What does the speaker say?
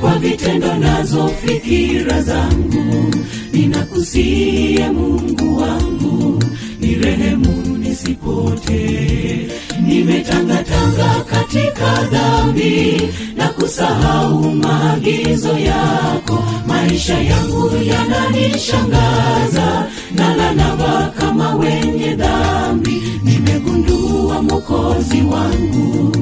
kwa vitendo nazo fikira zangu. Ninakusie mungu wangu ni rehemu nisipotee. Nimetangatanga katika dhambi na kusahau maagizo yako. Maisha yangu yananishangaza nalanava kama wenye dhambi. Nimegundua mokozi wangu